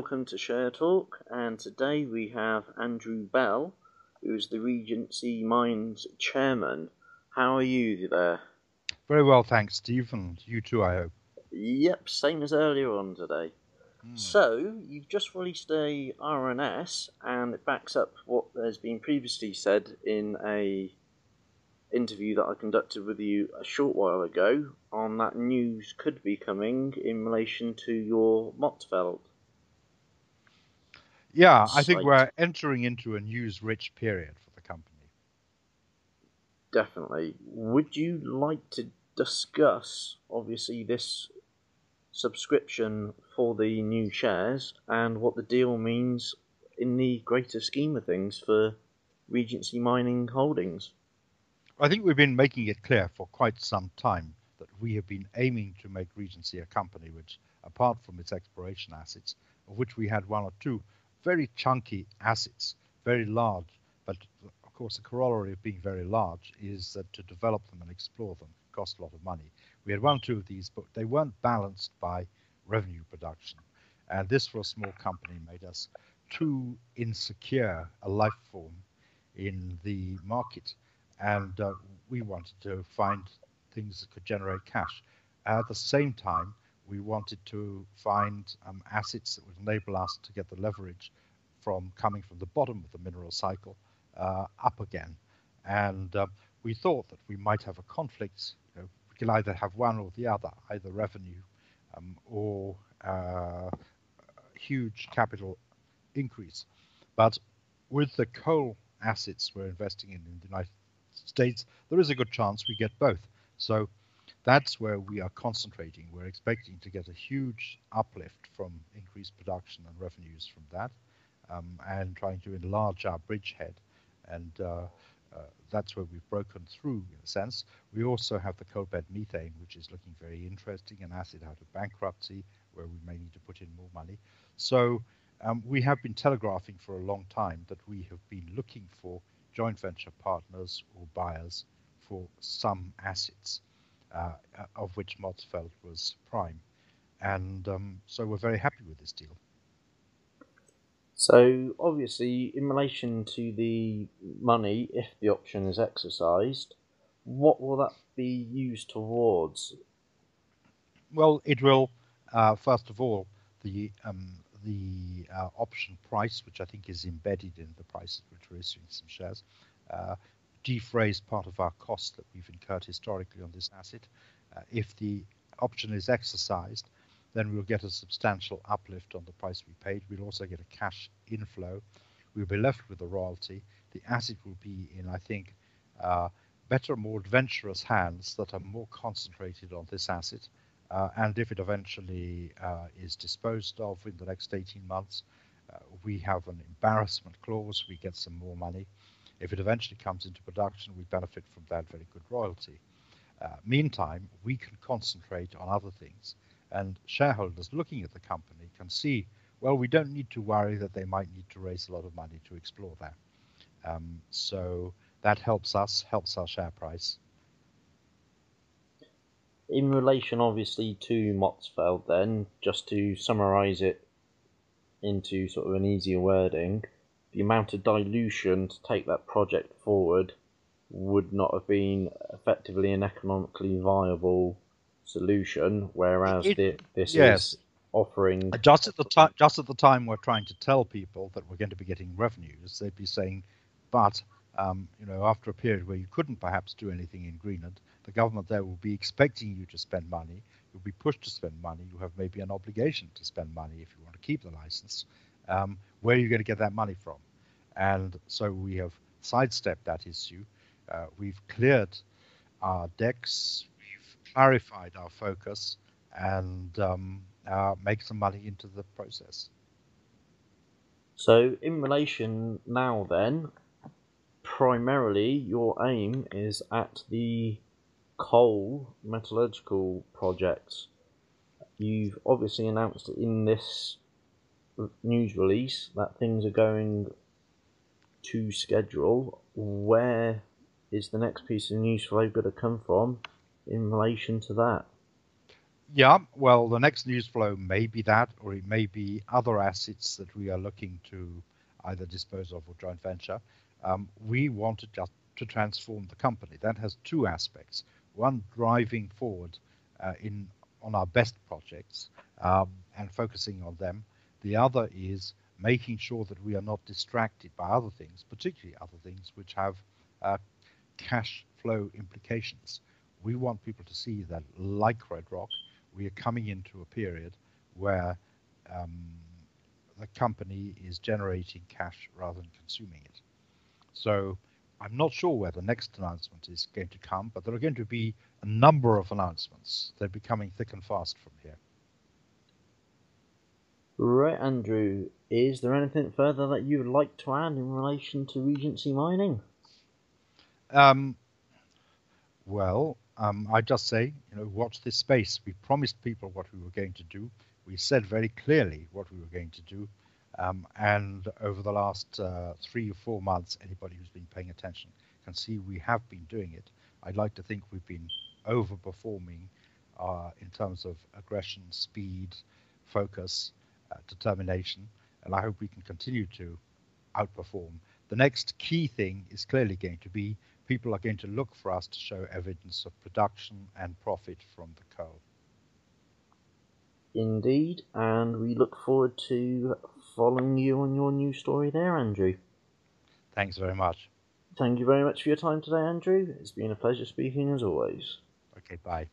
Welcome to Share Talk, and today we have Andrew Bell, who is the Regency Mines chairman. How are you there? Very well, thanks, Stephen. you too, I hope. Yep, same as earlier on today. Hmm. So, you've just released a RNS, and it backs up what has been previously said in a interview that I conducted with you a short while ago on that news could be coming in relation to your Motzfeldt. Yeah, I think we're entering into a news-rich period for the company. Definitely. Would you like to discuss, obviously, this subscription for the new shares and what the deal means in the greater scheme of things for Regency Mining Holdings? I think we've been making it clear for quite some time that we have been aiming to make Regency a company which, apart from its exploration assets, of which we had one or two very chunky assets, very large, but of course the corollary of being very large is that to develop them and explore them cost a lot of money. We had one or two of these, but they weren't balanced by revenue production. And this for a small company made us too insecure a life form in the market and uh, we wanted to find things that could generate cash. At the same time, we wanted to find um, assets that would enable us to get the leverage from coming from the bottom of the mineral cycle uh, up again. And uh, we thought that we might have a conflict. You know, we could either have one or the other, either revenue um, or uh, huge capital increase. But with the coal assets we're investing in in the United States, there is a good chance we get both. So that's where we are concentrating. We're expecting to get a huge uplift from increased production and revenues from that, um, and trying to enlarge our bridgehead. And uh, uh, that's where we've broken through in a sense. We also have the coal bed methane, which is looking very interesting, an asset out of bankruptcy where we may need to put in more money. So um, we have been telegraphing for a long time that we have been looking for joint venture partners or buyers for some assets, uh, of which Motzfeldt was prime. And um, so we're very happy with this deal. So, obviously, in relation to the money, if the option is exercised, what will that be used towards? Well, it will, uh, first of all, the um, the uh, option price, which I think is embedded in the price at which we're issuing some shares, uh, defrays part of our cost that we've incurred historically on this asset. Uh, if the option is exercised, then we'll get a substantial uplift on the price we paid. We'll also get a cash inflow. We'll be left with a royalty. The asset will be in, I think, uh, better, more adventurous hands that are more concentrated on this asset uh, and if it eventually uh, is disposed of in the next 18 months, uh, we have an embarrassment clause, we get some more money. If it eventually comes into production, we benefit from that very good royalty. Uh, meantime, we can concentrate on other things, and shareholders looking at the company can see, well, we don't need to worry that they might need to raise a lot of money to explore that. Um, so that helps us, helps our share price, in relation, obviously, to Motzfeldt, then, just to summarise it into sort of an easier wording, the amount of dilution to take that project forward would not have been effectively an economically viable solution, whereas it, the, this yes. is offering just at the time just at the time we're trying to tell people that we're going to be getting revenues, they'd be saying, but um, you know, after a period where you couldn't perhaps do anything in Greenland, the government there will be expecting you to spend money. You'll be pushed to spend money. You have maybe an obligation to spend money if you want to keep the license. Um, where are you going to get that money from? And so we have sidestepped that issue. Uh, we've cleared our decks. We've clarified our focus and um, uh, make some money into the process. So, in relation now, then, primarily your aim is at the coal metallurgical projects. You've obviously announced in this news release that things are going to schedule. Where is the next piece of news flow going to come from in relation to that? Yeah, well, the next news flow may be that, or it may be other assets that we are looking to either dispose of or joint venture. Um, we want to just to transform the company. That has two aspects. One, driving forward uh, in on our best projects um, and focusing on them. The other is making sure that we are not distracted by other things, particularly other things which have uh, cash flow implications. We want people to see that, like Red Rock, we are coming into a period where um, the company is generating cash rather than consuming it. So I'm not sure where the next announcement is going to come, but there are going to be a number of announcements. They're becoming thick and fast from here. Right, Andrew. Is there anything further that you would like to add in relation to Regency Mining? Um, well, um, I just say, you know, watch this space. We promised people what we were going to do. We said very clearly what we were going to do. Um, and over the last uh, three or four months, anybody who's been paying attention can see we have been doing it. I'd like to think we've been overperforming uh, in terms of aggression, speed, focus, Uh, determination, and I hope we can continue to outperform. The next key thing is clearly going to be people are going to look for us to show evidence of production and profit from the coal. Indeed, and we look forward to following you on your new story there, Andrew. Thanks very much. Thank you very much for your time today, Andrew. It's been a pleasure speaking as always. Okay, bye.